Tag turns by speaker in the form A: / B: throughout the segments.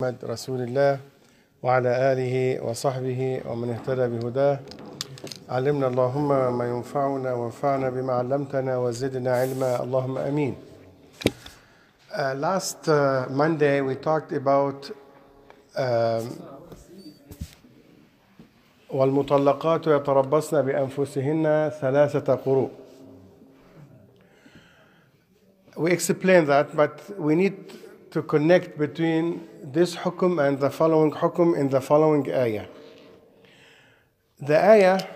A: محمد رسول الله وعلى آله وصحبه ومن اهتدى بهداه علمنا اللهم ما ينفعنا وانفعنا بما علمتنا وزدنا علما اللهم آمين. Uh, last uh, Monday we talked about um, والمطلقات يتربصن بأنفسهن ثلاثة قروء. We explained that, but we need to connect between this hukum and the following hukum in the following ayah. The ayah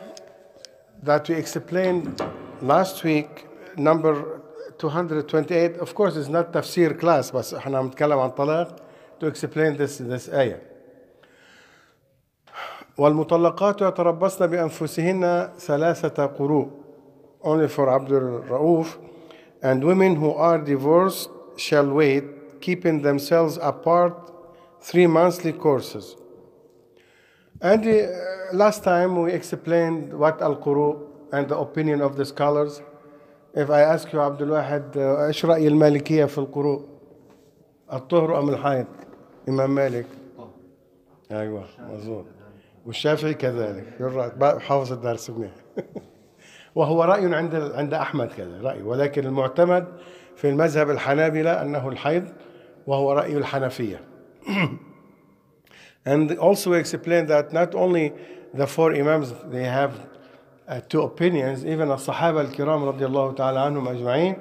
A: that we explained last week, number 228, of course, is not tafsir class, بس احنا بنتكلم عن طلاق to explain this this ayah. والمطلقات يتربصن بأنفسهن ثلاثة قروء only for Abdul Rauf and women who are divorced shall wait keeping themselves apart three monthly courses and uh, last time we explained what al-quru and the opinion of the scholars if I ask you عبد الواحد uh, ايش رأي المالكية في القروء الطهر أم الحيض إمام مالك أيوة مظبوط والشافعي كذلك يرى حافظ الدرس منيح وهو رأي عند عند أحمد كذا رأي ولكن المعتمد في المذهب الحنابلة أنه الحيض وهو رأي الحنفية and also explain that not only the four Imams they have uh, two opinions, even the Sahaba al-Kiram radiallahu ta'ala anhum ajma'in,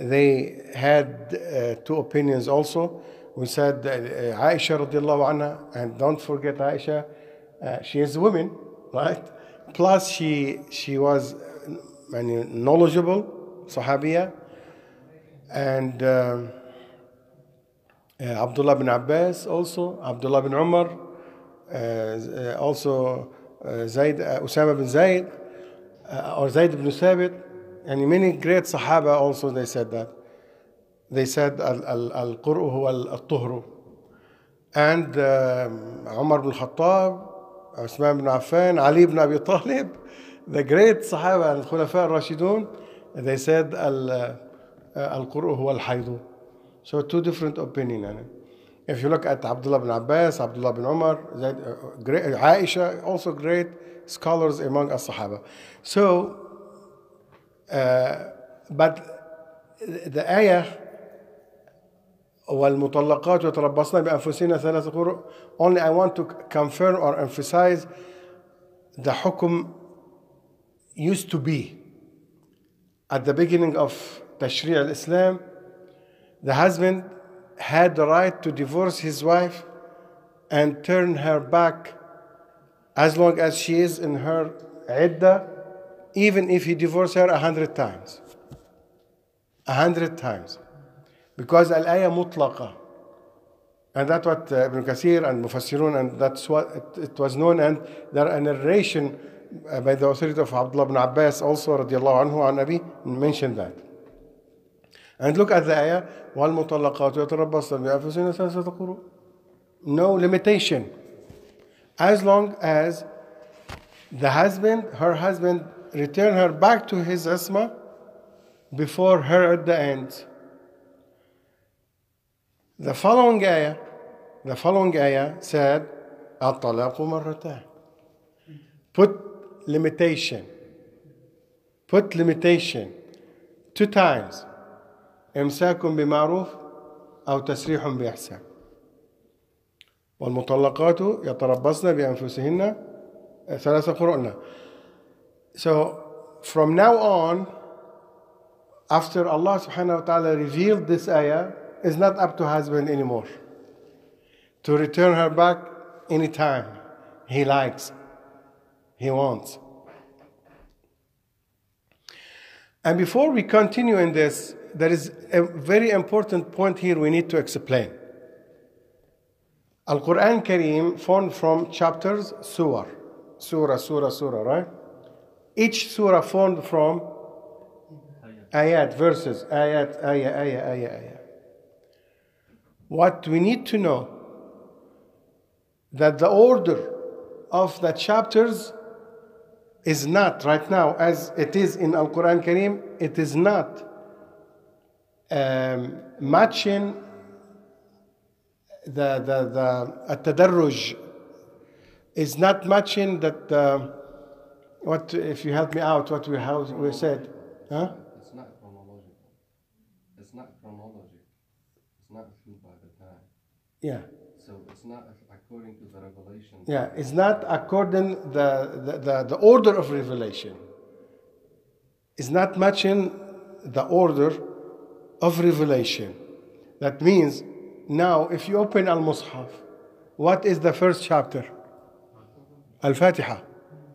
A: they had uh, two opinions also. We said uh, Aisha radiallahu anha, and don't forget Aisha, uh, she is a woman, right? Plus she she was uh, knowledgeable, Sahabiya, and. Um, Abdullah bin Abbas also, Abdullah bin Umar, uh, also uh, Zayd, uh, Usama bin Zayd, uh, or Zayd bin Thabit, and many great Sahaba also they said that. They said al-qur'u huwa al-tuhru. And um, Umar bin Khattab, Usman bin Affan, Ali bin Abi Talib, the great Sahaba, al-Khulafa al-Rashidun, they said al-qur'u huwa al-haydu. So two different opinion يعني. If you look at Abdullah bin Abbas, Abdullah bin Umar, that, uh, great, Aisha, also great scholars among us Sahaba. So, uh, but the ayah والمطلقات يتربصن بأنفسهن ثلاثة قروء only I want to confirm or emphasize the hukum used to be at the beginning of Tashri' al-Islam the husband had the right to divorce his wife and turn her back as long as she is in her iddah, even if he divorced her a hundred times. A hundred times. Because al-ayah mutlaqa. And that's what uh, Ibn Kathir and Mufassirun, and that's what it, it was known. And there a narration uh, by the authority of Abdullah ibn Abbas also, radiallahu anhu, mentioned that. And look at the ayah والمطلقات يتربصن بأنفسهن ثلاثة قروء no limitation as long as the husband her husband return her back to his asma before her at the end the following ayah the following ayah said الطلاق مرتان put limitation put limitation two times إمساك بمعروف أو تسريح بإحسان والمطلقات يتربصن بأنفسهن ثلاث قرؤنا So from now on after Allah subhanahu wa ta'ala revealed this ayah is not up to husband anymore to return her back anytime he likes he wants and before we continue in this there is a very important point here we need to explain. Al Quran Kareem formed from chapters, surah, surah, surah, surah, right? Each surah formed from ayat, verses, ayat, ayah, ayah, ayah, ayah. What we need to know that the order of the chapters is not right now as it is in Al Quran Kareem, it is not um, matching the, the, the التدرج is not matching that uh, what if you help me out what we how we said huh
B: It's not chronological. It's not chronology. It's not true by the time.
A: yeah
B: So it's not according to the revelation.
A: yeah it's not according the the, the, the order of revelation is not matching the order of revelation that means now if you open al-mushaf what is the first chapter al-fatiha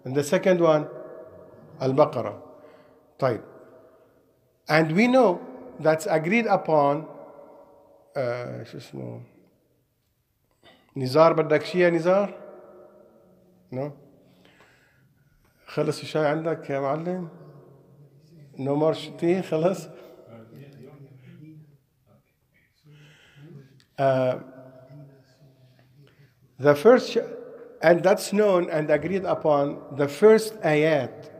A: and the second one al-baqarah طيب and we know that's agreed upon uh, شو اسمه نزار بدك شيء يا نزار؟ نو خلص الشاي عندك يا معلم؟ نو مور تي خلص؟ Uh, the first, sh- and that's known and agreed upon, the first ayat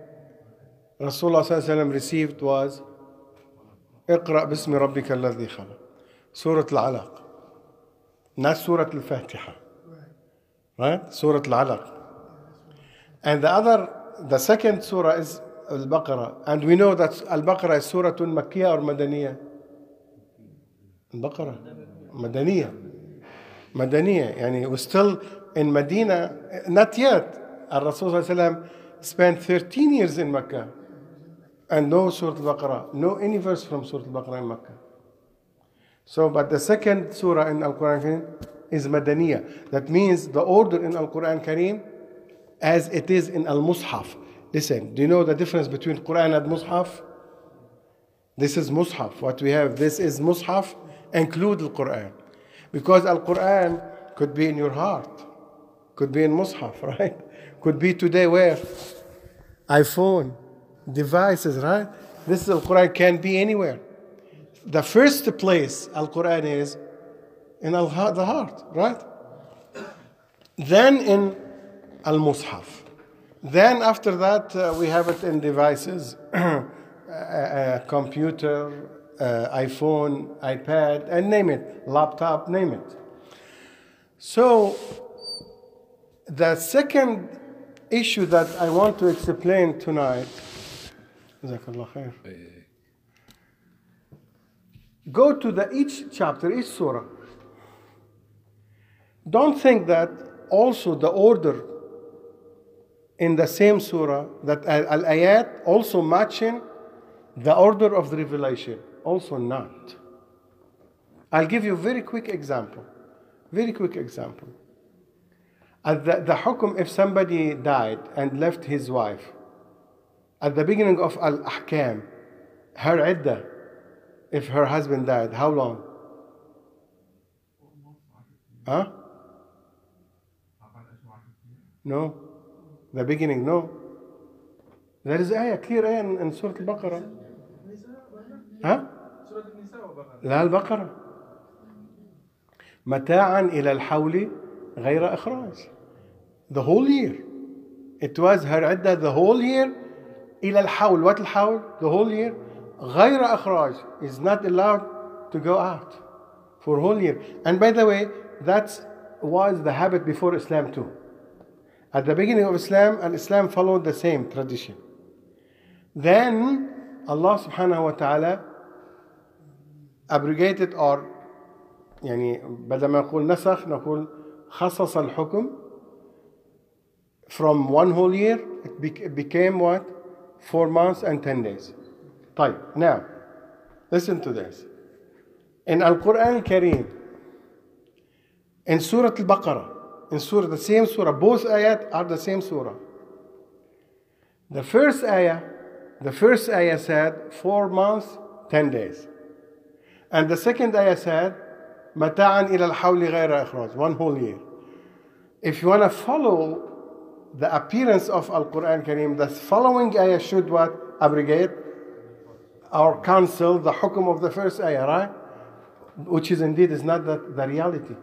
A: Rasulullah صلى الله عليه وسلم received was اقرأ باسم ربك الذي خلق سورة العلق not سورة الفاتحة right سورة العلق and the other the second surah is Al-Baqarah and we know that Al-Baqarah is surah Makkiyah or Madaniyah البقرة مدنية مدنية يعني we're still in Medina not yet الرسول صلى الله عليه وسلم spent 13 years in Mecca and no Surah Al-Baqarah no any verse from Surah Al-Baqarah in Mecca so but the second surah in Al-Quran Kareem is Madaniya that means the order in Al-Quran Kareem as it is in Al-Mushaf listen do you know the difference between Quran and Mushaf this is Mus'haf. What we have, this is Mus'haf, include the Quran. Because Al Quran could be in your heart, could be in Mus'haf, right? Could be today where? iPhone, devices, right? This is Al Quran can be anywhere. The first place Al Quran is in the heart, right? Then in Al Mus'haf. Then after that, uh, we have it in devices. a, a computer, uh, iPhone, iPad, and name it, laptop, name it. So, the second issue that I want to explain tonight, go to the each chapter, each surah. Don't think that also the order in the same surah that al ayat also matching the order of the revelation also not. I'll give you a very quick example. Very quick example. At the, the hukum if somebody died and left his wife at the beginning of al-ahkam her iddah if her husband died how long? Huh? No. The beginning no. There is ayah clear ayah in, in surah al-baqarah. ها لا البقرة متاعا إلى الحول غير إخراج the whole year it was her عدة the whole year إلى الحول what الحول the whole year غير إخراج is not allowed to go out for whole year and by the way that was the habit before Islam too at the beginning of Islam and Islam followed the same tradition then Allah subhanahu wa ta'ala abrogated or يعني بدل ما نقول نسخ نقول خصص الحكم from one whole year it became what four months and ten days طيب now listen to this in Al-Quran Kareem in Surah Al-Baqarah in Surah the same Surah both ayat are the same Surah the first ayah the first ayah said four months, ten days. And the second ayah said, متاعا إلى الحول غير إخراج, one whole year. If you want to follow the appearance of Al Quran Kareem, the following ayah should what? Abrogate or cancel the hukum of the first ayah, right? Which is indeed is not the, the reality.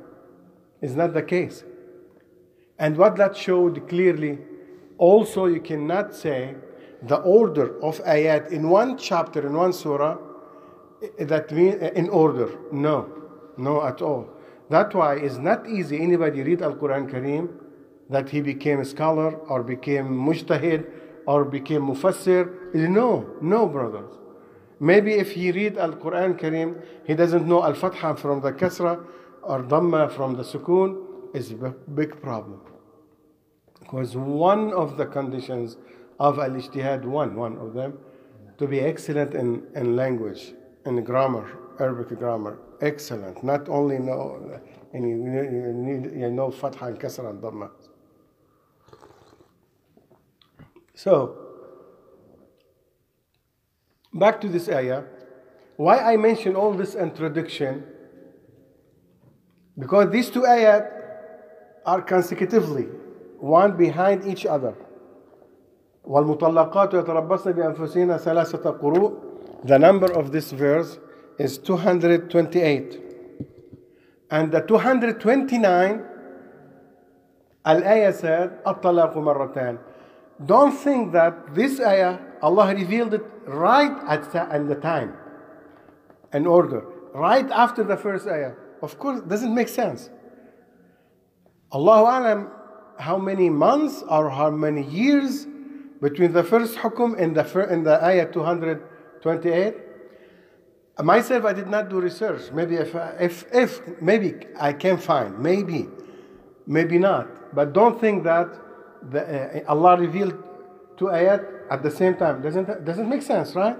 A: Is not the case. And what that showed clearly, also you cannot say the order of ayat in one chapter in one surah that means uh, in order no no at all That's why it's not easy. Anybody read Al Quran Kareem that he became a scholar or became mujtahid or became mufassir. No, no, brothers. Maybe if he read Al Quran Kareem, he doesn't know Al Fatha from the Kasra or Dhamma from the Sukun. Is a big problem. Because one of the conditions of Al Ijtihad, one, one of them, to be excellent in, in language, in grammar, Arabic grammar, excellent. Not only know, and you, you need you know Fatha and Kasra and Dhamma. So, back to this ayah. Why I mention all this introduction? Because these two ayat are consecutively, one behind each other. والمطلقات يتربصن بأنفسهن ثلاثة قروء. the number of this verse is 228. And the 229, Al Ayah said, At-talaqu. Don't think that this ayah, Allah revealed it right at the time and order, right after the first ayah. Of course, doesn't make sense. Allahu Alam, how many months or how many years between the first hukum and the, and the ayah 200. 228? Myself, I did not do research. Maybe if, if, if maybe I can find, maybe, maybe not. But don't think that the, uh, Allah revealed two ayat at the same time. Doesn't doesn't make sense, right?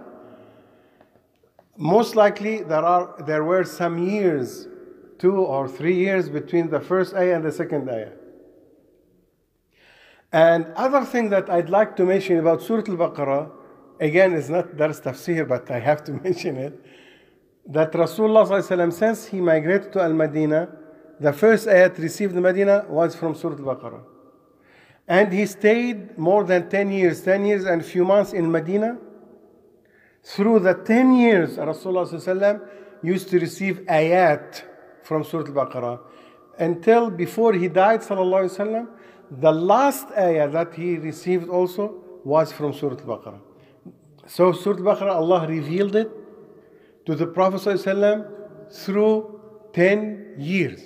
A: Most likely there are there were some years, two or three years between the first ayah and the second ayah. And other thing that I'd like to mention about Surah Al-Baqarah, again, it's not Dars Tafsir, but I have to mention it, that Rasulullah since he migrated to Al-Madinah, the first ayat received in Medina was from Surah Al-Baqarah. And he stayed more than 10 years, 10 years and a few months in Medina. Through the 10 years, Rasulullah used to receive ayat from Surah Al-Baqarah. Until before he died, wasallam, the last ayah that he received also was from Surah Al-Baqarah. So Surah Al-Baqarah, Allah revealed it to the Prophet ﷺ through 10 years.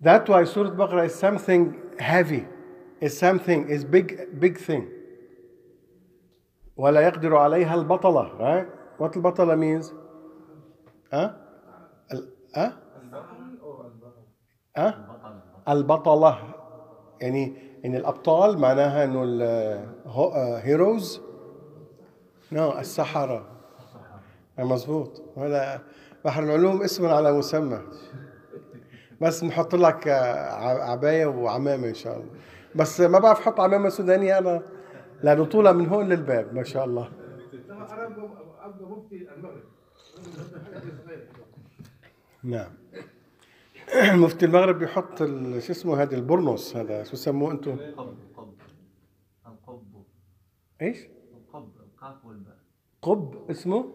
A: That's why Surah Al-Baqarah is something heavy, is something, is big, big thing. ولا يقدر عليها البطلة, right? What البطلة means? Huh? ال- huh? huh? البطلة يعني إن الأبطال معناها إنه الهيروز نو السحرة. مظبوط. هذا بحر العلوم اسم على مسمى. بس نحط لك عباية وعمامة إن شاء الله. بس ما بعرف أحط عمامة سودانية أنا. لأنه طولها من هون للباب ما شاء الله. نعم. مفتي المغرب بيحط ال- شو اسمه هذا البرنس هذا شو سموه أنتم
C: القب القب القب.
A: إيش؟
C: القب القاف والباء.
A: قب اسمه؟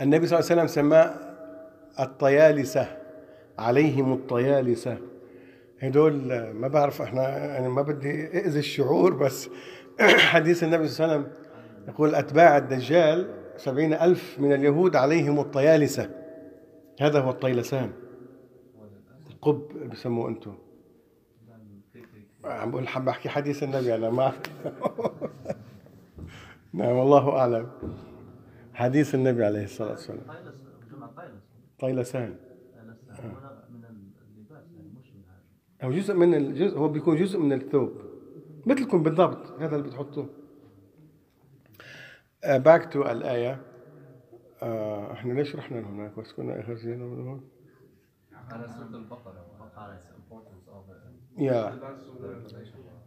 A: النبي صلى الله عليه وسلم سماه الطيالسة عليهم الطيالسة. هدول ما بعرف إحنا يعني ما بدي اذي الشعور بس حديث النبي صلى الله عليه وسلم يقول أتباع الدجال سبعين ألف من اليهود عليهم الطيالسة. هذا هو الطيلسان. القب بسموه أنتم عم بقول حب أحكي حديث النبي أنا ما نعم والله أعلم. حديث النبي عليه الصلاة والسلام. طيلسان هو جزء من الجزء هو بيكون جزء من الثوب. مثلكم بالضبط هذا اللي بتحطوه. باك تو الآية. آه، إحنا ليش رحنا لهناك؟ بس كنا آخر شيء Yeah.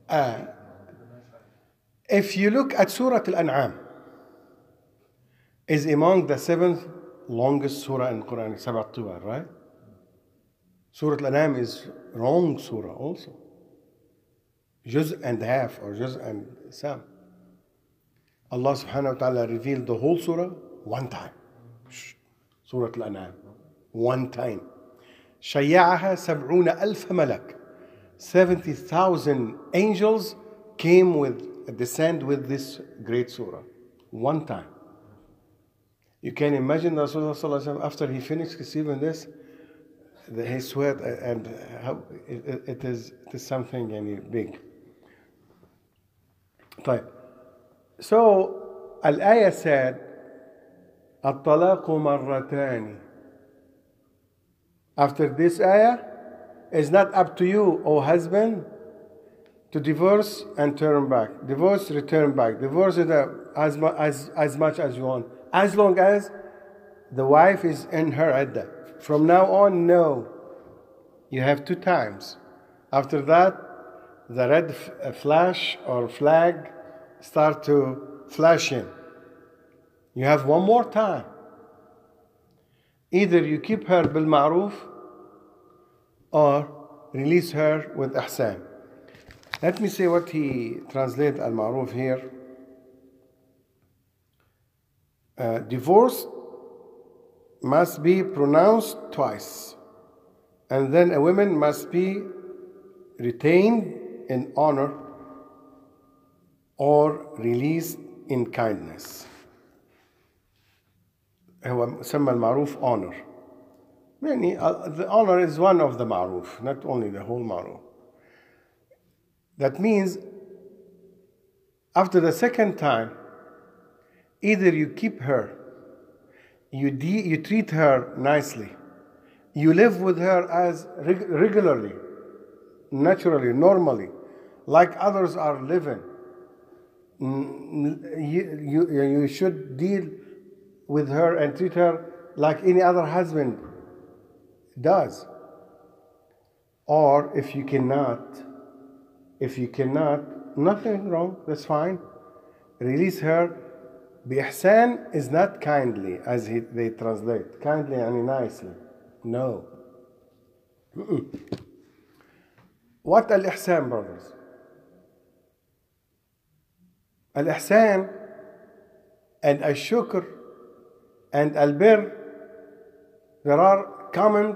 A: And if you look at Surah Al-An'am, is among the seventh longest surah in Quran, Sabat right? Surah Al-An'am is long surah also. Juz and half or juz and sam. Allah subhanahu wa ta'ala revealed the whole surah one time. Surah Al-An'am. One time. شيعها سبعون ألف ملك 70,000 angels came with descend with this great surah one time You can imagine Rasulullah after he finished receiving this, his sweat and how it- it is it is something يعني big. طيب. So الآية said الطلاق مرتان. After this ayah, it's not up to you, O husband, to divorce and turn back. Divorce, return back. Divorce as, as, as much as you want. As long as the wife is in her iddah. From now on, no. You have two times. After that, the red uh, flash or flag start to flash in. You have one more time. Either you keep her bil ma'ruf or release her with ihsan. Let me say what he translate al ma'ruf here. Uh, divorce must be pronounced twice, and then a woman must be retained in honor or released in kindness. هو مسمى المعروف honor. يعني uh, the honor is one of the معروف, not only the whole معروف. That means after the second time, either you keep her, you, de- you treat her nicely, you live with her as reg- regularly, naturally, normally, like others are living. Mm, You, you, you should deal with her and treat her like any other husband does. Or if you cannot, if you cannot, nothing wrong, that's fine. Release her. بإحسان is not kindly as he, they translate. Kindly and nicely. No. Mm-mm. What al-ihsan, brothers? Al-ihsan and al-shukr and al-birr, there are common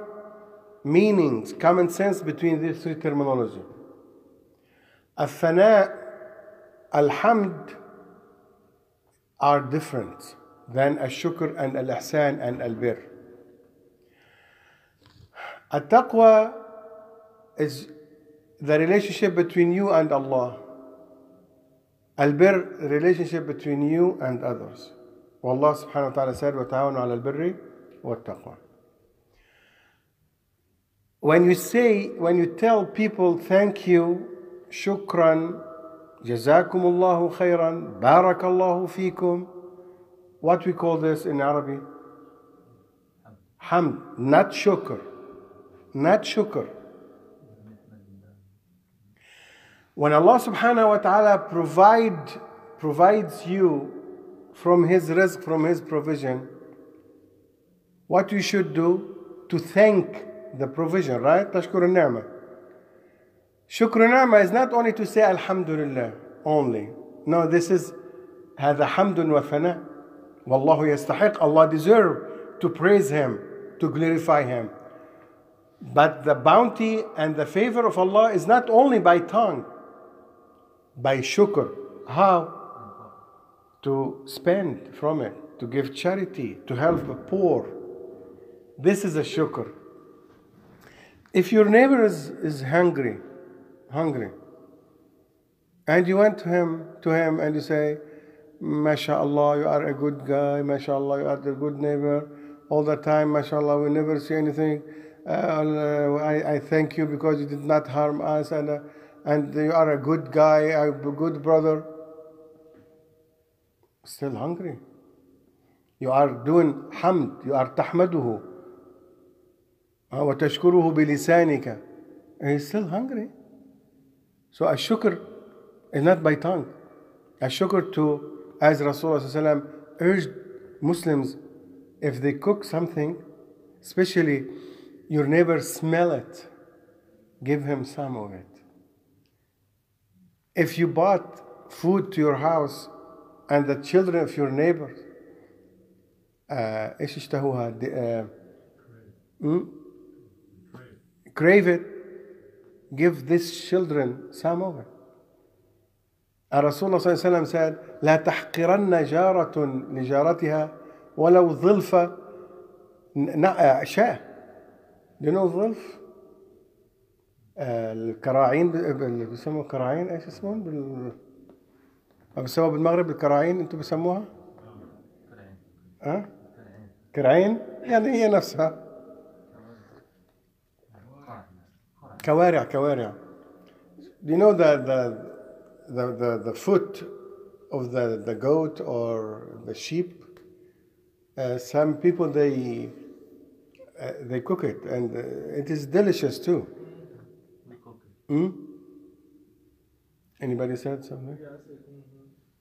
A: meanings, common sense between these three terminology. Al-thana, al-hamd are different than Ashukr and al-ihsan and al-birr. Taqwa is the relationship between you and Allah. Al-birr, relationship between you and others. والله سبحانه وتعالى said وتعاونوا على البر والتقوى. When you say, when you tell people thank you, shukran, jazakum Allahu khairan, barakallahu fikum, what we call this in Arabic? Hamd, not shukr. Not shukr. When Allah subhanahu wa ta'ala provide, provides you from His rizq, from His provision, what you should do to thank the provision, right? Tashkur al-ni'mah. Shukr al-ni'mah is not only to say Alhamdulillah only. No, this is هذا حمد وثناء والله يستحق Allah deserve to praise Him, to glorify Him. But the bounty and the favor of Allah is not only by tongue, by shukr. How? To spend from it, to give charity, to help the poor. This is a shukr. If your neighbor is, is hungry, hungry, and you went to him to him and you say, MashaAllah, you are a good guy, MashaAllah, you are a good neighbor. All the time, MashaAllah, we never see anything. Uh, I, I thank you because you did not harm us and, uh, and you are a good guy, a good brother. Still hungry. You are doing hamd, you are tahmaduhu. Uh, وتشكره بلسانك. And he's still hungry. So a shukr is not by tongue. A shukr to, as Rasulullah urged Muslims, if they cook something, especially your neighbor smell it, give him some of it. If you bought food to your house and the children of your neighbors, uh, إيش اشتهوها؟ hmm? crave it, give these children some of it. Rasulullah صلى الله عليه وسلم said, لا تحقرن جارة لجارتها ولو ظلفة شاة Do you know ظلف؟ آه، الكراعين بيسموا كراعين إيش اسمهم؟ بيسموها بالمغرب الكراعين أنتم بيسموها؟
C: كرعين
A: ها؟
C: كرعين
A: يعني هي نفسها كوارع كوارع Do you know the the the the, the foot of the, the goat or the sheep? Uh, some people they uh, they cook it and uh, it is delicious too.
C: الكوكي
A: Hmm? Anybody said something? Uh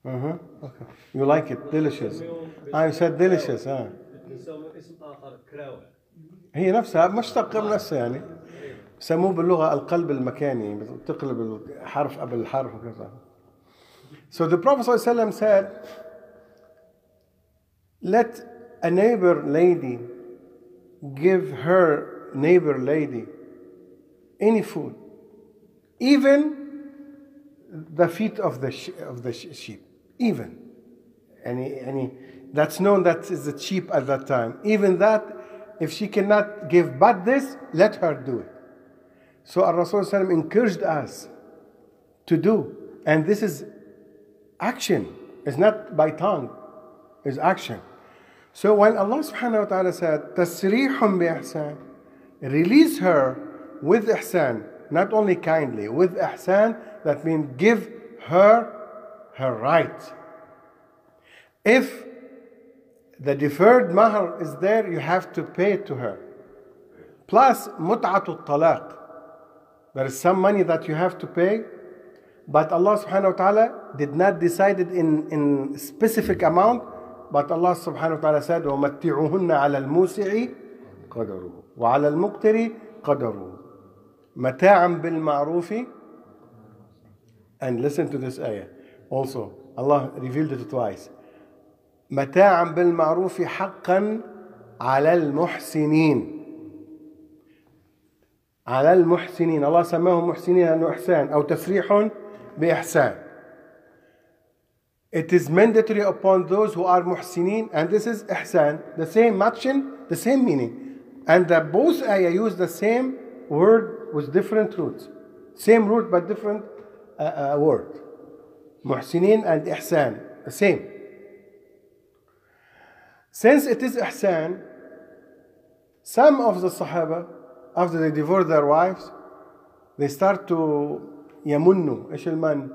A: huh. Okay. You like it? Delicious. I said delicious. ها.
D: يسمون اسم اخر كراوع
A: هي نفسها مشتق من نفسها يعني سموه باللغة القلب المكاني تقلب الحرف قبل الحرف وكذا So the Prophet ﷺ said let a neighbor lady give her neighbor lady any food even the feet of the sh- of the sh- sheep Even. any any that's known that is cheap at that time. Even that, if she cannot give but this, let her do it. So our Rasulullah encouraged us to do. And this is action. It's not by tongue, it's action. So when Allah subhanahu wa ta'ala said, Tasrihum bi ihsan, release her with ihsan, not only kindly, with ihsan, that means give her her right. If the deferred mahar is there, you have to pay to her. Plus mut'atul talaq. There is some money that you have to pay, but Allah subhanahu wa ta'ala did not decide it in, in specific amount, but Allah subhanahu wa ta'ala said, وَمَتِّعُهُنَّ عَلَى الْمُوسِعِ قَدَرُهُ وَعَلى الْمُقْتِرِ قَدَرُهُ مَتَاعًا بِالْمَعْرُوفِ And listen to this ayah. Also, Allah revealed it twice. متاعا بالمعروف حقا على المحسنين على المحسنين الله سماهم محسنين لأنه إحسان أو تسريح بإحسان It is mandatory upon those who are muhsinin and this is ihsan, the same matching, the same meaning. And the both ayah use the same word with different roots. Same root but different uh, uh, word. Muhsinin and Ihsan, the same. Since it is Ihsan, some of the Sahaba, after they divorce their wives, they start to yamunnu, ishilman,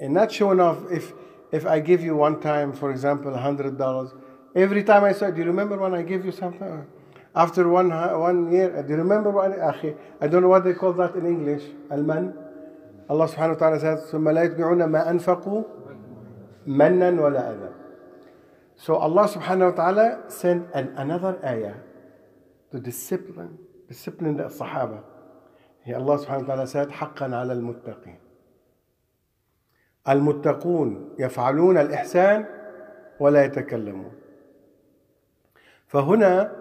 A: and not showing off if, if I give you one time, for example, $100. Every time I saw, do you remember when I gave you something? After one, one year, do you remember when, I don't know what they call that in English, alman? Subhanahu wa ta'ala says, ثم لا يتبعون ما أنفقوا منا ولا أذى. So Allah subhanahu wa ta'ala sent an, another ayah to discipline, discipline the Sahaba. He, Allah subhanahu wa ta'ala said, حقا على المتقين. المتقون يفعلون الإحسان ولا يتكلمون. فهنا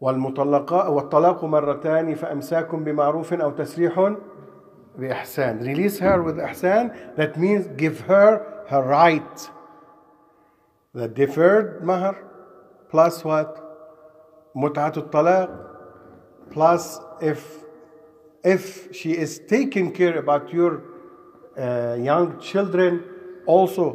A: والمطلقاء والطلاق مرتان فأمساك بمعروف أو تسريح بإحسان. Release her with إحسان. That means give her her right. The deferred mahar plus what? متعة الطلاق plus if if she is taking care about your uh, young children also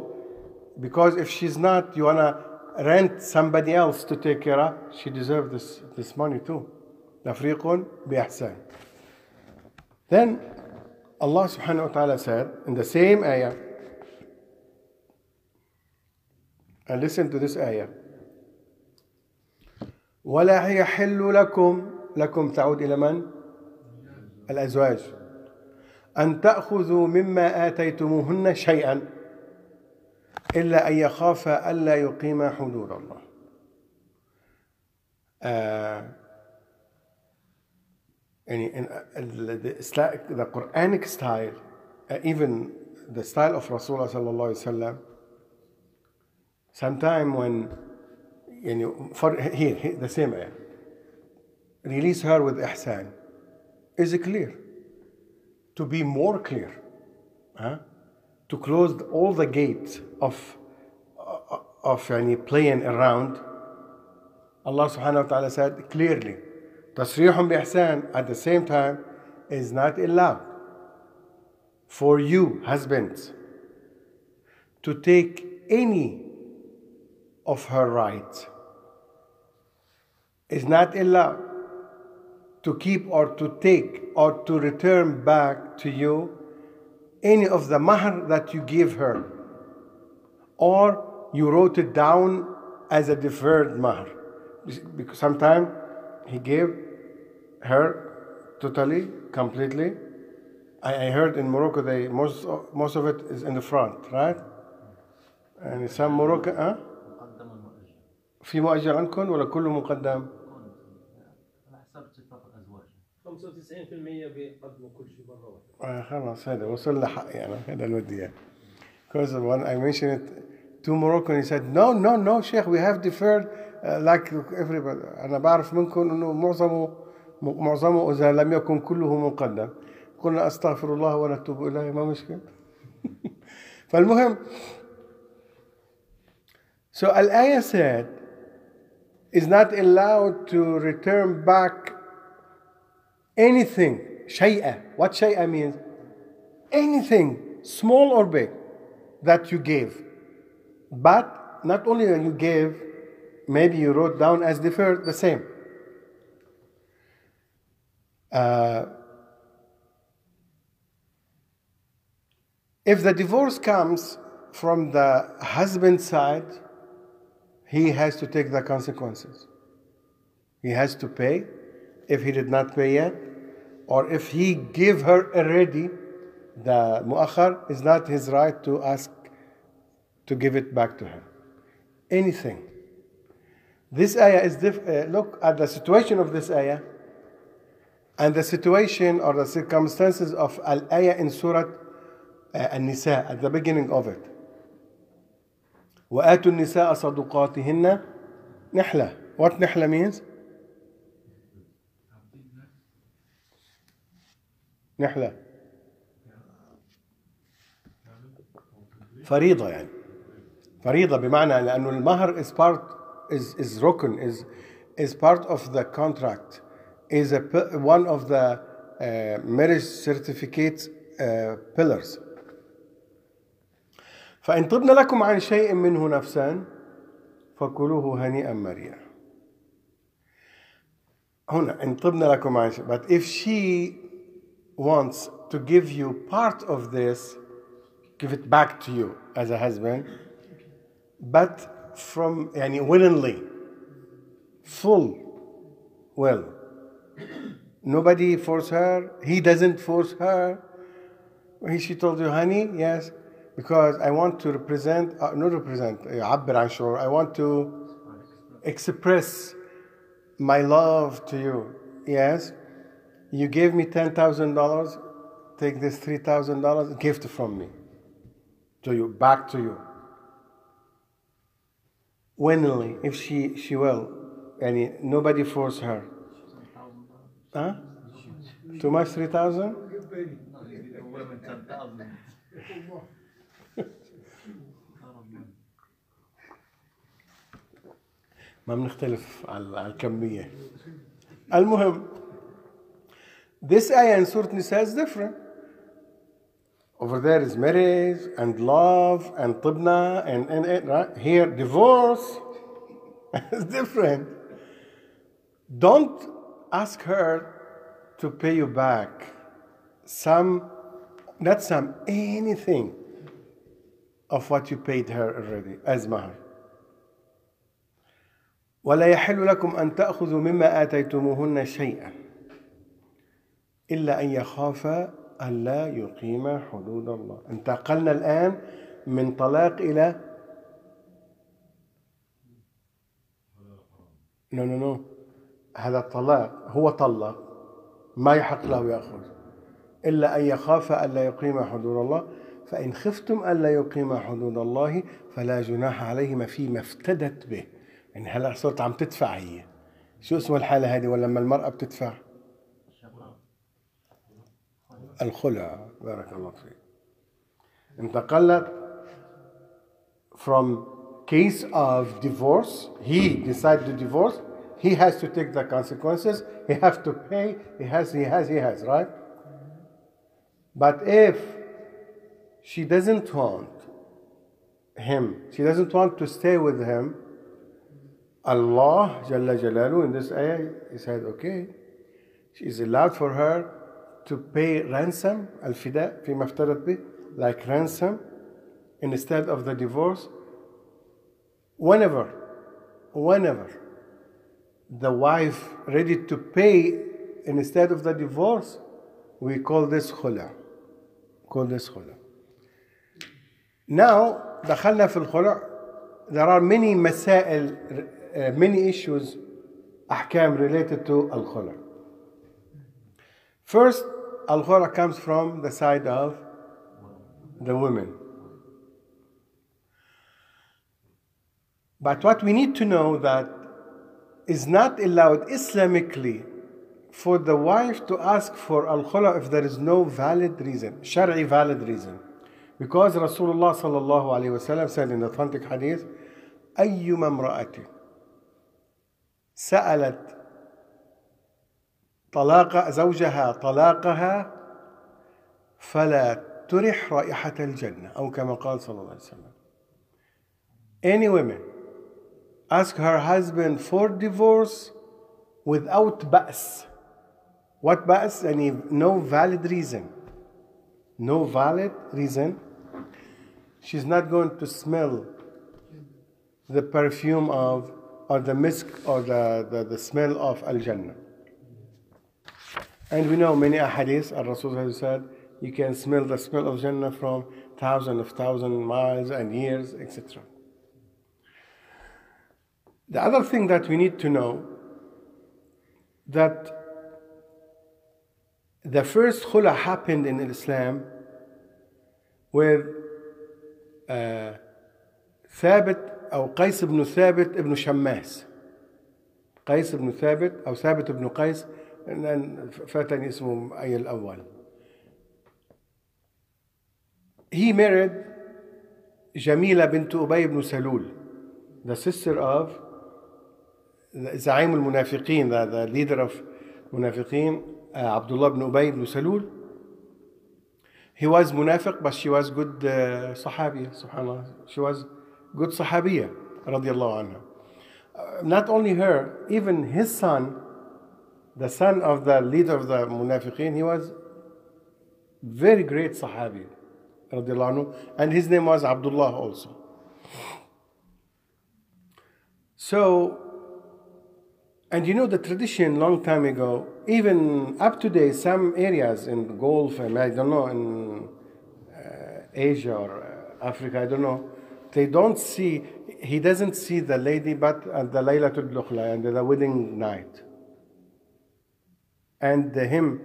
A: because if she's not you wanna rent somebody else to take care of she deserves this this money too تفريق بإحسان then Allah subhanahu wa ta'ala said in the same ayah and listen to this ayah. ولا يحل لكم لكم تعود إلى من؟ الأزواج أن تأخذوا مما آتيتموهن شيئا إلا أن يخافا ألا يقيما حدود الله يعني in, uh, the, Isla- the Quranic style uh, even the style of Rasulullah sallallahu alaihi wasallam sometime when يعني for here, here the same ayah release her with ihsan is clear to be more clear huh? to close all the gates of uh, of يعني playing around Allah subhanahu wa ta'ala said clearly Tasrihum bihsan at the same time is not allowed for you, husbands, to take any of her rights. Is not allowed to keep or to take or to return back to you any of the mahr that you give her or you wrote it down as a deferred mahr because sometimes he gave her totally completely I, I heard in Morocco they most most of it is in the front right and some Morocco huh?
C: مقدم ومؤجل
A: في مؤجل عندكم ولا كله مقدم؟
C: يكون على حسب اتفاق الازواج
D: 95% بيقدموا كل شيء مره واحده
A: آه خلاص هذا وصل لحق يعني هذا اللي بدي اياه. Because when I mentioned it to Moroccan he said no no no Sheikh we have deferred uh, like everybody أنا بعرف منكم إنه معظمه معظمه إذا لم يكن كله مقدم قلنا أستغفر الله ونتوب إليه ما مشكلة فالمهم So Al-Ayah said is not allowed to return back anything شيئا what شيئا means anything small or big that you gave but not only that you gave maybe you wrote down as deferred the same Uh, if the divorce comes from the husband's side he has to take the consequences. He has to pay if he did not pay yet or if he gave her already the muakhar is not his right to ask to give it back to him. anything. This ayah is diff- uh, look at the situation of this ayah and the situation or the circumstances of al ayah in surah uh, an-nisa at the beginning of it وآتوا النساء صدقاتهن نحلة what نحلة means نحلة فريضة يعني فريضة بمعنى لأنه المهر is part is is ركن is is part of the contract is a pi- one of the uh, marriage certificate uh, pillars فإن طبن لكم عن شيء منه نفسا فكلوه هنيئا مريئا هنا إن طبن لكم عن شيء but if she wants to give you part of this give it back to you as a husband but from يعني willingly full will nobody force her he doesn't force her he, she told you honey yes because I want to represent uh, not represent يعبر عن شعور I want to express my love to you yes you gave me $10,000 take this $3,000 gift from me to you back to you willingly if she she will and nobody force her huh too much 3000
C: women 10,000
A: ما بنختلف على على الكمية المهم this ayah in Surah Nisa is different over there is marriage and love and tibna and, and, and right? here divorce is different don't ask her to pay you back some not some anything of what you paid her already as mahar ولا يحل لكم أن تأخذوا مما آتيتموهن شيئا إلا أن يخافا ألا يقيما حدود الله. انتقلنا الآن من طلاق إلى نو نو نو هذا الطلاق هو طلق ما يحق له يأخذ. إلا أن يخاف ألا يقيم حدود الله فإن خفتم ألا يقيم حدود الله فلا جناح عليهما فيما افتدت به. يعني هلا صرت عم تدفع هي؟ شو اسمه الحالة هذه ولا لما المرأة بتدفع؟ الخلع. بارك الله فيك. انتقلت from case of divorce, he decide to divorce, he has to take the consequences. He has to pay. He has, he has, he has, right? But if she doesn't want him, she doesn't want to stay with him, Allah Jalla Jalalu in this ayah, he said, okay, she is allowed for her to pay ransom, al-fida, fi bi, like ransom, instead of the divorce, whenever, whenever the wife ready to pay instead of the divorce, we call this khula. Call this khula. Now, دخلنا في الخلع. There are many مسائل, uh, many issues, أحكام related to الخلع. First, الخلع comes from the side of the women. But what we need to know that is not allowed Islamically for the wife to ask for al khula if there is no valid reason, shari valid reason. Because Rasulullah sallallahu alayhi wasallam said in the authentic hadith, أيما امرأة سألت طلاق زوجها طلاقها فلا ترح رائحة الجنة أو كما قال صلى الله عليه وسلم. Any women ask her husband for divorce without بأس. What بأس? يعني no valid reason. No valid reason. She's not going to smell the perfume of or the misk or the, the, the smell of Al Jannah. And we know many ahadith, Al Rasul has said, you can smell the smell of Jannah from thousands of thousand miles and years, etc. The other thing that we need to know that the first khula happened in Islam with uh, ثابت أو قيس بن ثابت ابن شماس قيس بن ثابت أو ثابت بن قيس فاتني اسمه أي الأول He married جميلة بنت أبي بن سلول the sister of زعيم المنافقين the, the leader of منافقين uh, عبد الله بن أبي بن سلول he was munafiq but she was good uh, صحابية سبحان الله she was good صحابية رضي الله عنها uh, not only her even his son the son of the leader of the munafiqeen he was very great صحابي رضي الله عنه and his name was Abdullah also so and you know the tradition long time ago, even up to date, some areas in Gulf and I don't know in uh, Asia or uh, Africa, I don't know, they don't see. He doesn't see the lady, but at the Laylatul Dukhla and the wedding night, and the him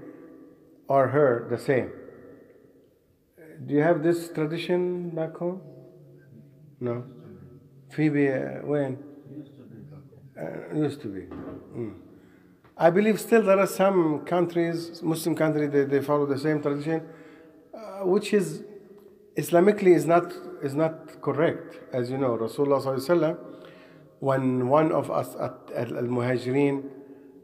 A: or her the same. Do you have this tradition back home? No. Phoebe, uh, when? Uh, used to be. Mm. I believe still there are some countries, Muslim countries, they, they follow the same tradition, uh, which is Islamically is not is not correct. As you know, Rasulullah when one of us at, Al Muhajirin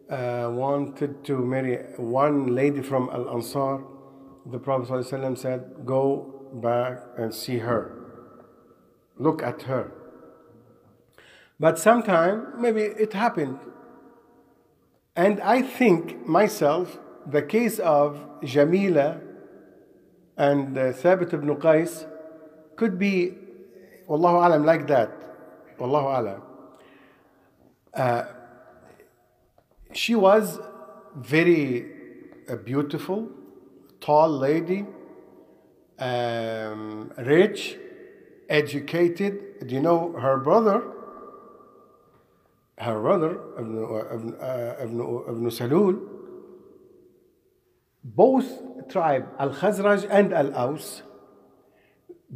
A: uh, wanted to marry one lady from Al Ansar, the Prophet said, "Go back and see her. Look at her." But sometime, maybe it happened. And I think myself, the case of Jamila and uh, Thabit ibn Qais could be, Wallahu alam, like that. Wallahu alam. Uh, she was very uh, beautiful, tall lady, um, rich, educated. Do you know her brother? Her brother Ibn, Ibn, uh, Ibn, Ibn Salul, both tribe Al Khazraj and Al Aus,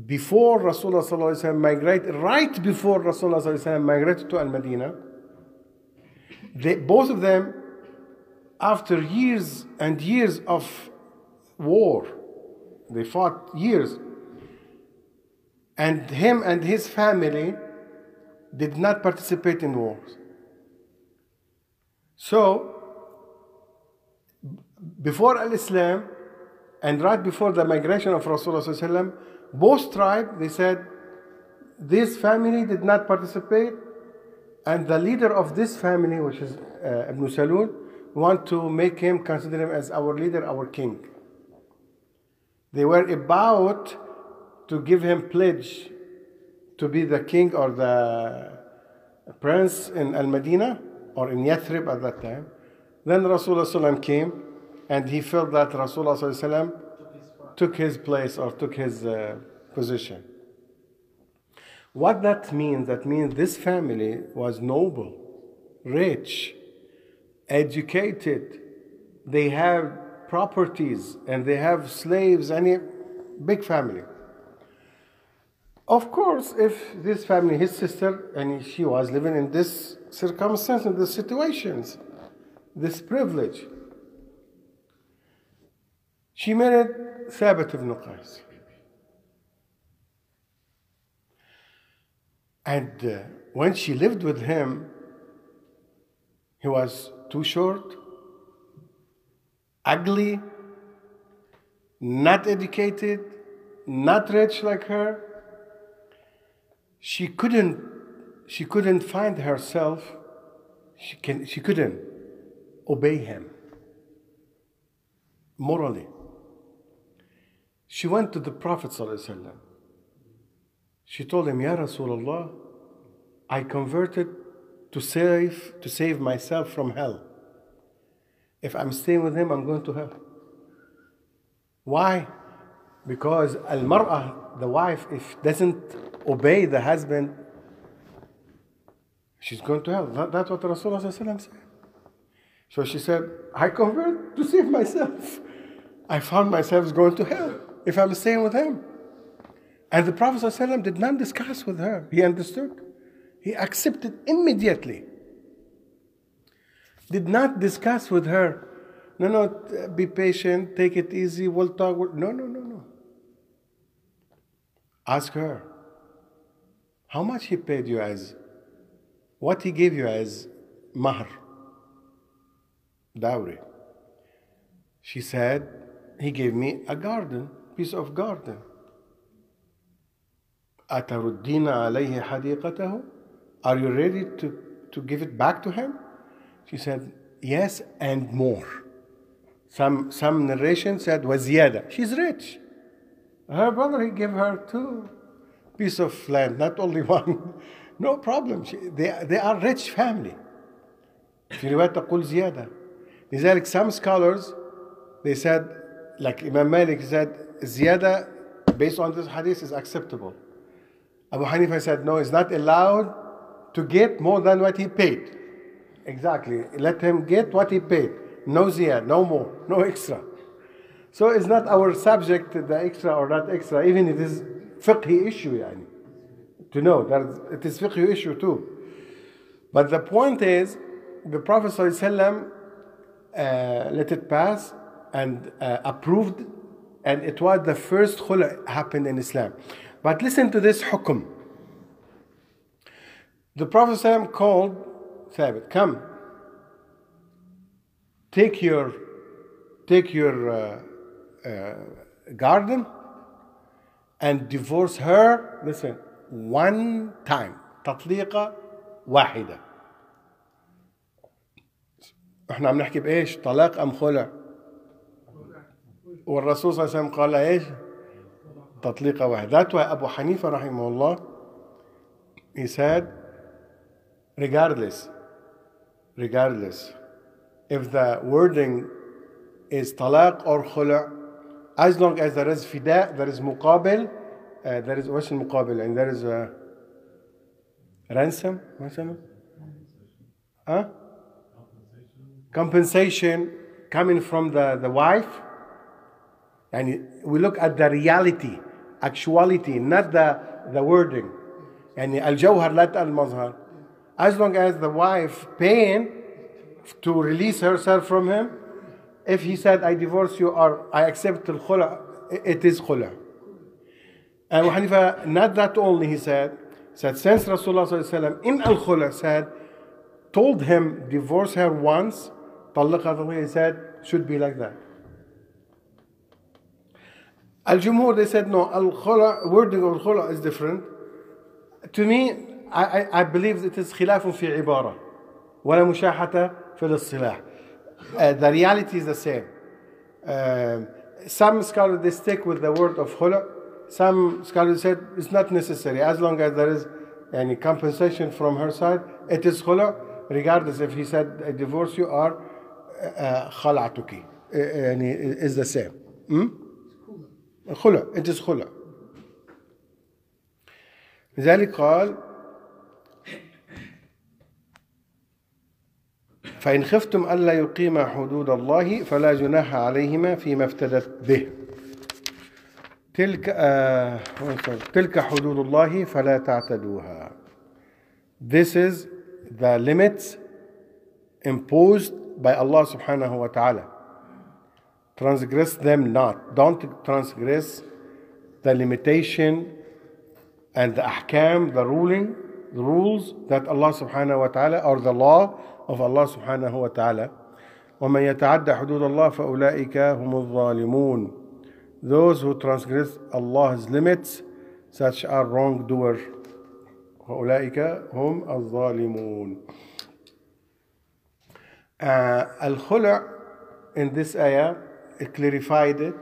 A: before Rasulullah migrated, right before Rasulullah migrated to Al Medina, they, both of them, after years and years of war, they fought years, and him and his family did not participate in wars. So, before Al Islam and right before the migration of Rasulullah, both tribes they said this family did not participate, and the leader of this family, which is uh, Ibn Salul, want to make him consider him as our leader, our king. They were about to give him pledge to be the king or the prince in Al Medina or in Yathrib at that time. Then Rasulullah came and he felt that Rasulullah took his place or took his uh, position. What that means, that means this family was noble, rich, educated, they have properties and they have slaves, any big family. Of course, if this family, his sister, and she was living in this circumstance, in these situations, this privilege, she married Thabit ibn Qais. And uh, when she lived with him, he was too short, ugly, not educated, not rich like her. She couldn't, she couldn't find herself, she, can, she couldn't obey him morally. She went to the Prophet. She told him, Ya Rasulullah, I converted to save, to save myself from hell. If I'm staying with him, I'm going to hell. Why? Because al mar'ah, the wife, if doesn't obey the husband, she's going to hell. That, that's what Rasulullah said. So she said, I convert to save myself. I found myself going to hell if I'm staying with him. And the Prophet ﷺ did not discuss with her. He understood. He accepted immediately. Did not discuss with her. No, no, be patient, take it easy, we'll talk. No, no, no, no. Ask her How much he paid you as, what he gave you as mahr, dowry. She said, he gave me a garden, piece of garden. أتردين عليه حديقته? Are you ready to, to give it back to him? She said, Yes, and more. Some, some narration said, وزيادة. She's rich. Her brother, he gave her two piece of land, not only one. No problem. She, they, they are rich family. في رواية تقول زيادة. لذلك some scholars, they said, like Imam Malik said, زيادة based on this hadith is acceptable. Abu Hanifa said, no, it's not allowed to get more than what he paid. Exactly. Let him get what he paid. No ziyad, no more, no extra. So it's not our subject, the extra or not extra, even it is fiqhi issue, yani. To know that it is fiqhi issue too. But the point is, the Prophet ﷺ, uh, let it pass and uh, approved, and it was the first khula happened in Islam. But listen to this hukum. The Prophet ﷺ called Thabit, come, take your, take your uh, uh, garden and divorce her, listen, one time. تطليقة واحدة. إحنا عم نحكي بايش؟ طلاق ام خلع؟ والرسول صلى الله عليه وسلم قال إيش؟ تطليقة واحدة. That's why Abu Hanifa rahimahullah, he said, regardless, regardless, if the wording is talaq or khula, as long as there is fida, there is muqabil, uh, there is what's muqabil, and there is a ransom, what's? Huh? Compensation coming from the, the wife. And we look at the reality, actuality, not the, the wording. And al jawhar, lat al mazhar. As long as the wife paying to release herself from him, if he said, I divorce you or I accept al khula, it is khula. And Hanifa, not that only, he said, Said since Rasulullah sallallahu alaihi wasallam in al khula said, told him divorce her once, طلقها he said should be like that. Al Jumhur they said no, al khula wording of al khula is different. To me, I, I, I believe it is خلاف في عبارة ولا مشاحة في الاصطلاح. Uh, the reality is the same. Uh, some scholars they stick with the word of khula. Some scholars said it's not necessary as long as there is any compensation from her side. It is khula, regardless if he said I divorce you or uh, uh, khalatuki. Uh, and it's the same. Hmm? Khula. It is khula. لذلك قال فإن خفتم ألا يقيما حدود الله فلا جناح عليهما فيما افتدت به تلك آه تلك حدود الله فلا تعتدوها This is the limits imposed by Allah subhanahu wa ta'ala. Transgress them not. Don't transgress the limitation and the ahkam, the ruling, the rules that Allah subhanahu wa ta'ala or the law of Allah subhanahu wa ta'ala. ومن يتعدى حدود الله فأولئك هم الظالمون. Those who transgress Allah's limits, such are wrongdoers. وأولئك هم الظالمون. Uh, Al-Khula in this ayah it clarified it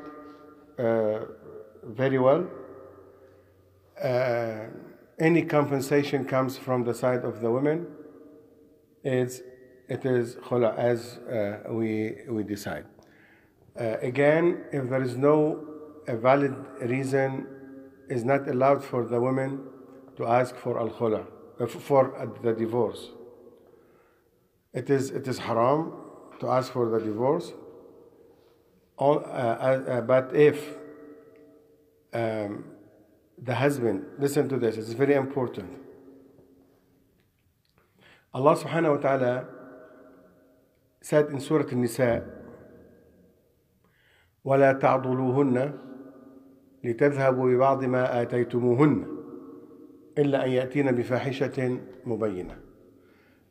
A: uh, very well. Uh, any compensation comes from the side of the women. It's, it is khula as uh, we, we decide. Uh, again, if there is no a valid reason, is not allowed for the women to ask for al khula, uh, for the divorce. It is, it is haram to ask for the divorce. All, uh, uh, but if um, the husband, listen to this, it's very important. Allah subhanahu wa ta'ala in Surah An-Nisa, ولا تعضلوهن لتذهبوا ببعض ما آتيتموهن إلا أن يأتين بفاحشة مبينة.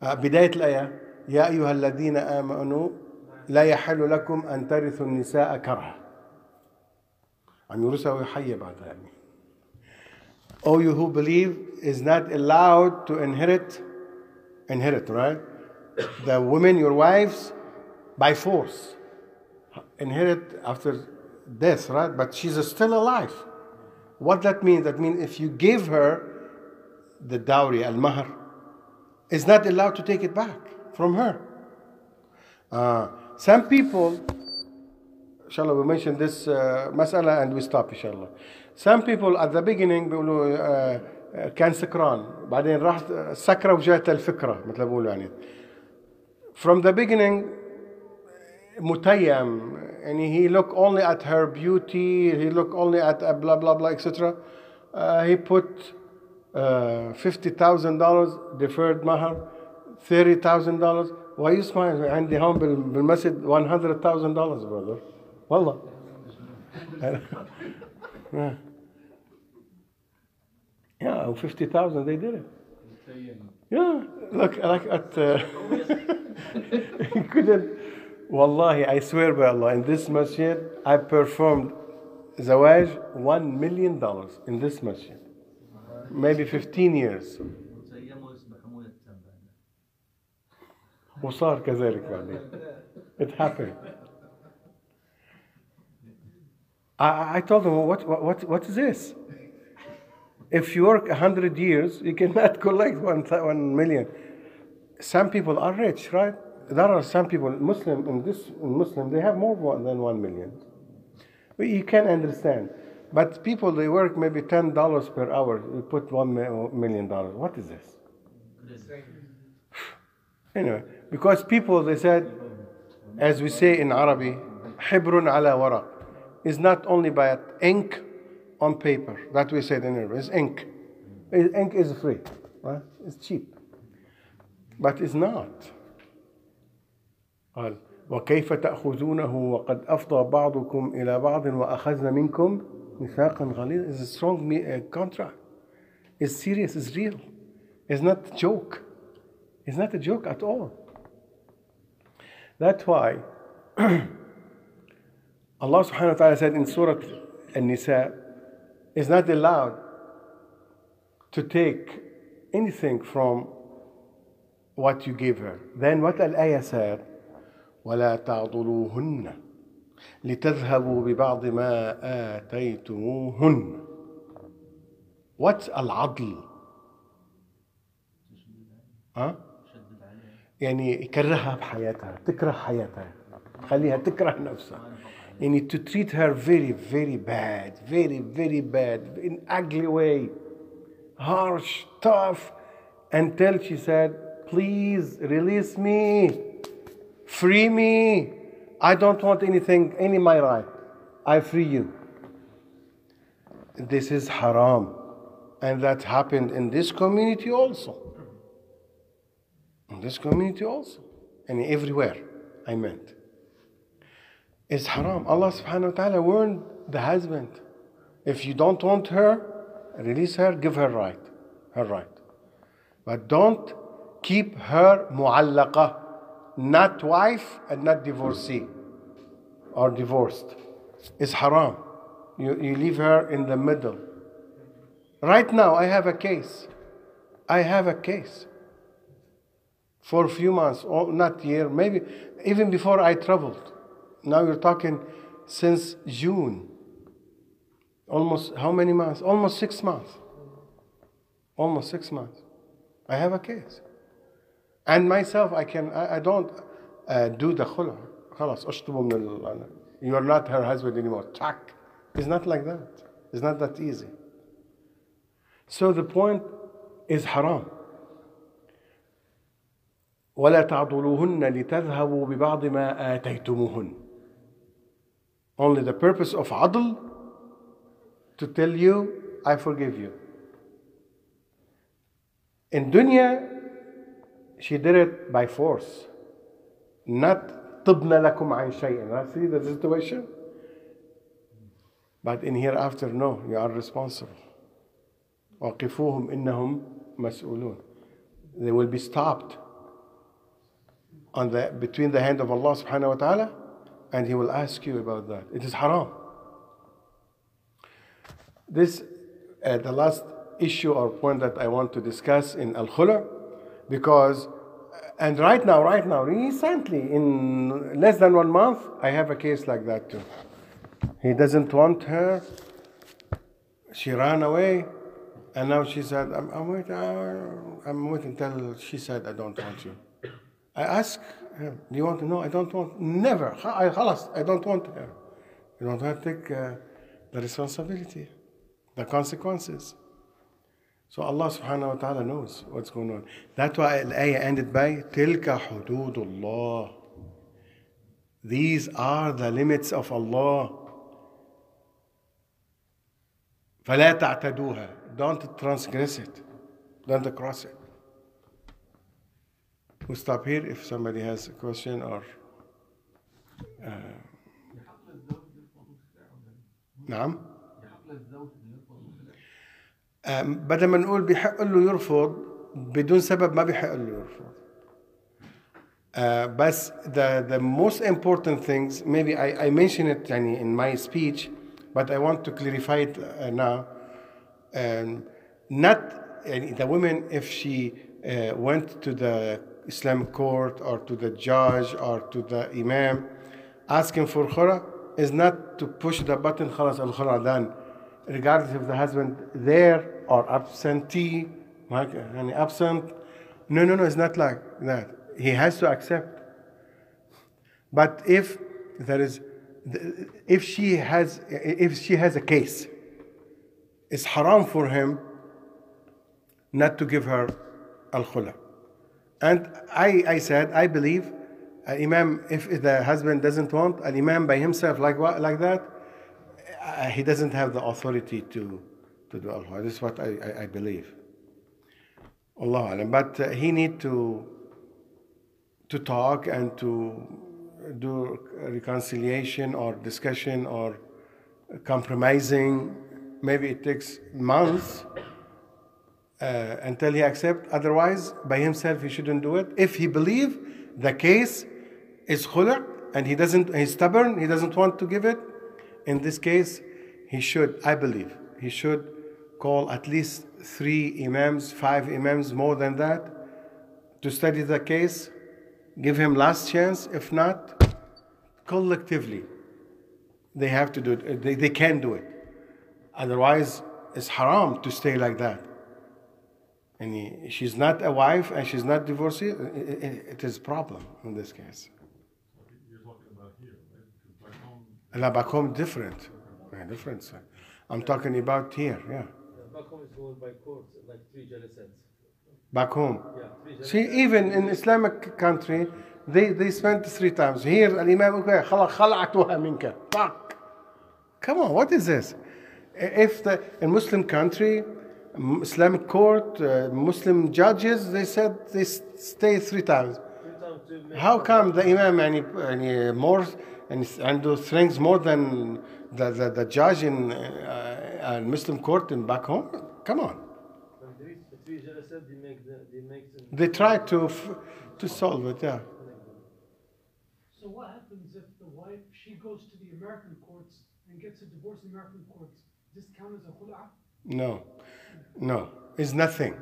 A: بداية الآية يا أيها الذين آمنوا لا يحل لكم أن ترثوا النساء كرها. عم يرثها ويحيى بعد يعني. All you who believe is not allowed to inherit inherit right? the women your wives by force inherit after death right but she's still alive what that means that means if you give her the dowry al-mahr is not allowed to take it back from her uh, some people inshallah we mention this uh, mas'ala and we stop inshallah some people at the beginning بيقولوا uh, uh, كان سكران بعدين راح سكرة وجات الفكرة مثل بيقولوا يعني from the beginning متيم يعني he look only at her beauty he look only at uh, blah blah blah etc uh, he put uh, $50,000 deferred mahar $30,000 why you smile عندي هون بال- بالمسجد $100,000 brother والله yeah. yeah 50,000 they did it yeah look like at uh, he couldn't wallahi I swear by Allah in this masjid I performed zawaj 1 million dollars in this masjid maybe 15 years
C: وتيموا يصبح مويه تنبع
A: وصار كذلك بعدين it happened I, I told him what, what, what, what is this if you work 100 years you cannot collect one, th- one million some people are rich right there are some people muslim in this in muslim they have more one- than 1 million But you can understand but people they work maybe $10 per hour you put 1 mi- million dollars what is this Anyway, because people they said, as we say in Arabic, حبر على ورق is not only by ink on paper. That we said in Arabic. It's ink. Is- Ink is free, right? It's cheap, but it's not. قال وكيف تأخذونه وقد أفضى بعضكم إلى بعض وأخذنا منكم ميثاقا غليظا is a strong me- uh, contract. is serious, is real. It's not a joke. It's not a joke at all. That's why Allah subhanahu wa ta'ala said in Surah An-Nisa, it's not allowed to take anything from what you give her. Then what al-ayah said? ولا تعضلوهن لتذهبوا ببعض ما آتيتموهن What's العضل؟ ها؟ يعني يكرهها بحياتها تكره حياتها خليها تكره نفسها you need to treat her very, very bad, very, very bad, in ugly way, harsh, tough, until she said, please release me, free me. I don't want anything, any my right. I free you. This is haram. And that happened in this community also. In this community also. And everywhere, I meant it's haram. Allah subhanahu wa ta'ala warned the husband. If you don't want her release her give her right her right. But don't keep her mu'allaqa not wife and not divorcee or divorced. It's haram. You, you leave her in the middle. Right now I have a case. I have a case. For a few months, or not year, maybe even before I traveled. Now you're talking since June. Almost how many months? Almost six months. Almost six months. I have a case. And myself, I can, I, I don't uh, do the khula. خلاص اشطبوا من ال- You are not her husband anymore. Tack. It's not like that. It's not that easy. So the point is haram. ولا تعضلوهن لتذهبوا ببعض ما آتيتموهن. Only the purpose of عضل to tell you, I forgive you. In dunya, she did it by force. Not طبنا لكم عن شيء. That's see the situation? But in hereafter, no, you are responsible. وقفوهم إنهم مسؤولون. They will be stopped on the between the hand of Allah subhanahu wa ta'ala and he will ask you about that. It is haram. This uh, the last issue or point that I want to discuss in Al Khula because and right now, right now, recently, in less than one month, I have a case like that too. He doesn't want her. She ran away, and now she said, "I'm, I'm waiting. I'm waiting until she said I don't want you." I asked Do you want to know? I don't want, never. I, خلاص, I don't want her. You don't have to take uh, the responsibility, the consequences. So Allah subhanahu wa ta'ala knows what's going on. That's why the ayah ended by تِلْكَ حُدُودُ اللَّهِ These are the limits of Allah. فَلَا تَعْتَدُوهَا Don't transgress it. Don't cross it. We'll stop here if somebody has a question or. Uh, نعم آه، بدل ما نقول بيحق له يرفض بدون سبب ما بيحق له يرفض آه، بس the the most important things maybe I, I mentioned it يعني in my speech but I want to clarify it uh, now um, not يعني the woman if she uh, went to the Islamic court or to the judge or to the imam asking for khula is not to push the button خلاص الخلع done. Regardless if the husband there or absentee like any absent no no no it's not like that. He has to accept. But if there is if she has if she has a case it's haram for him not to give her al-khula and I, I said I believe an imam if the husband doesn't want an imam by himself like like that uh, he doesn't have the authority to to do al This is what I, I, I believe. Allah. But uh, he need to to talk and to do reconciliation or discussion or compromising. Maybe it takes months, uh, until he accept. Otherwise, by himself, he shouldn't do it. If he believe the case is khula and he doesn't, he's stubborn, he doesn't want to give it. In this case, he should, I believe, he should call at least three imams, five imams, more than that, to study the case. Give him last chance. If not, collectively, they have to do it. They, they can do it. Otherwise, it's haram to stay like that And he, she's not a wife and she's not divorcee. It, it, it is a problem in this case.
E: You're talking about here, right? Because back home,
A: La back home different. Yeah, different. sir. I'm talking about here, yeah.
D: Yeah, Back home is going by courts, like three jalsats.
A: Back home.
D: Yeah, three
A: See,
D: jalsats.
A: even in Islamic country, they, they spent three times. Here, الإمام يقول خلاص خلعتها منك. Fuck. Come on, what is this? If the in Muslim country, M- Islamic court, uh, Muslim judges, they said they s- stay three times.
D: Three times to make
A: How come the imam يعني, يعني more and عنده strength more than the, the, the judge in uh, uh, Muslim court in back home? Come on.
D: When there is three jalsat, they make the, they make them.
A: They try to f- to solve it, yeah.
F: So what happens if the wife, she goes to the American courts and gets a divorce in American courts? Does this count as a khul'a?
A: No, no, it's nothing.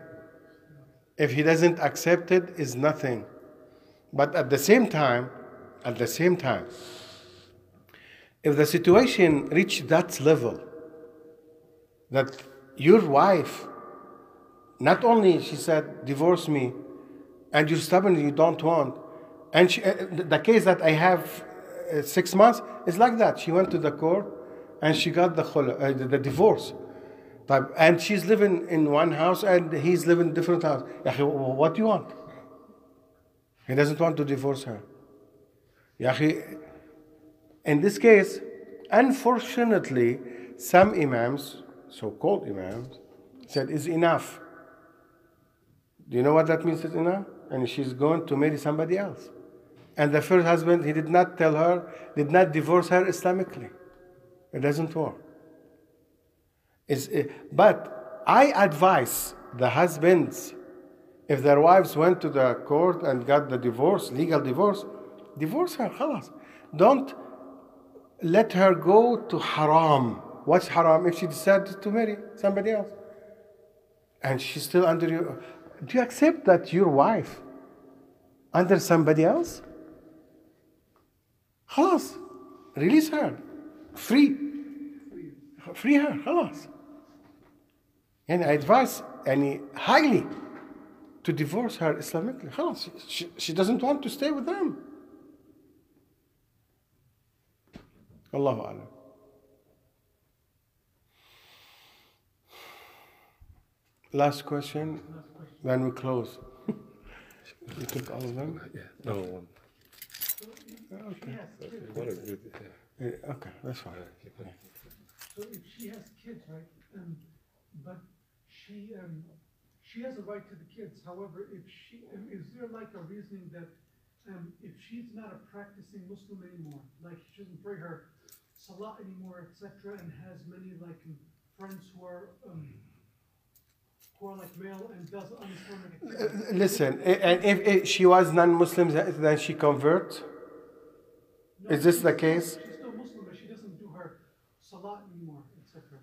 A: If he doesn't accept it, it's nothing. But at the same time, at the same time, if the situation reached that level, that your wife, not only she said, divorce me, and you're stubborn, you don't want, and she, uh, the case that I have uh, six months is like that. She went to the court and she got the, uh, the, the divorce. طيب, and she's living in one house and he's living in different house. يا أخي, what do you want? He doesn't want to divorce her. يا أخي, in this case, unfortunately, some imams, so-called imams, said is enough. Do you know what that means is enough? And she's going to marry somebody else. And the first husband, he did not tell her, did not divorce her Islamically. It doesn't work. It's, uh, but I advise the husbands, if their wives went to the court and got the divorce, legal divorce, divorce her, خلاص. Don't let her go to haram. What's haram? If she decides to marry somebody else. And she's still under you. Do you accept that your wife under somebody else? خلاص. Release her. Free. Free her. خلاص. And I advise يعني highly to divorce her Islamically. خلاص. She, she doesn't want to stay with them. الله أعلم. Last question, then we close. you took all of them?
B: No one.
A: Okay.
B: What a good.
A: Eh, Okay, that's fine.
F: So if she has kids, right, um, but she, um, she has a right to the kids, however, if she, um, is there like a reasoning that, um, if she's not a practicing Muslim anymore, like she doesn't pray her salah anymore, etc., and has many like friends who are, um, who are like male and does un-Islamic.
A: Listen, and if, if she was non-Muslim, then she convert.
F: No,
A: Is this the case?
F: She's still Muslim, but she doesn't do her salah anymore, etc.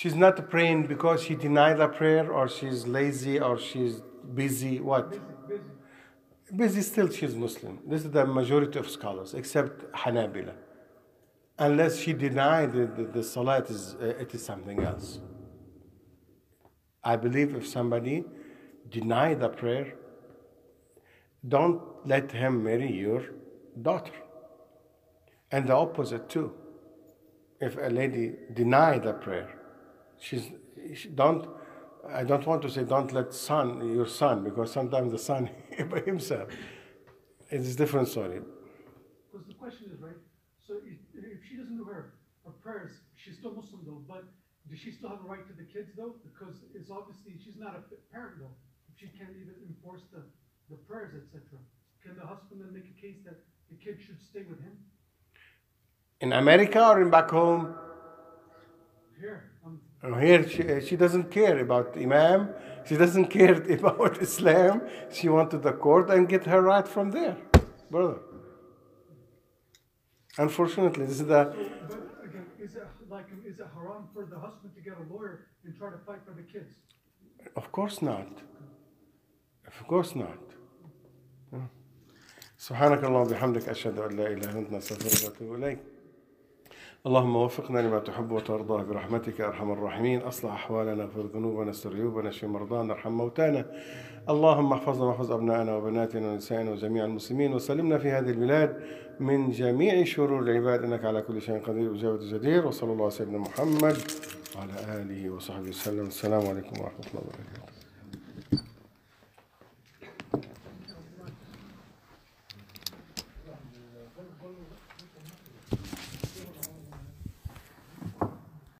A: She's not praying because she denied the prayer, or she's lazy, or she's busy. What?
F: Busy, busy.
A: Busy still, she's Muslim. This is the majority of scholars, except Hanabila. Unless she denied the, the, the salah, it is, uh, it is something else. I believe if somebody deny the prayer, don't let him marry your daughter. And the opposite too. If a lady deny the prayer, she's she don't. I don't want to say don't let son your son because sometimes the son by himself. It's a different story.
F: Because the question is, right, so if, if she doesn't do her, her prayers, she's still Muslim though, but does she still have a right to the kids though? Because it's obviously, she's not a parent though, she can't even enforce the, the prayers, etc. Can the husband then make a case that the kid should stay with him?
A: In America or in back home,
F: Here,
A: here she, she doesn't care about imam. She doesn't care about Islam. She went to the court and get her right from there, brother. Unfortunately, this is the
F: But again, is it like, is it haram for the husband to get a lawyer and try to fight for the kids?
A: Of course not. Of course not. سبحانك اللهم وبحمدك أشهد أن لا إله إلا أنت نستغفرك ونتوب إليك. اللهم وفقنا لما تحب وترضى برحمتك أرحم الراحمين. أصلح أحوالنا اغفر ذنوبنا استر عيوبنا اشف مرضانا ارحم موتانا. اللهم احفظنا واحفظ أبنائنا وبناتنا ونسائنا وجميع المسلمين وسلمنا في هذه البلاد من جميع شرور العباد. إنك على كل شيء قدير وجاوة جدير. وصلى الله على سيدنا محمد وعلى آله وصحبه وسلم. السلام عليكم ورحمة الله وبركاته.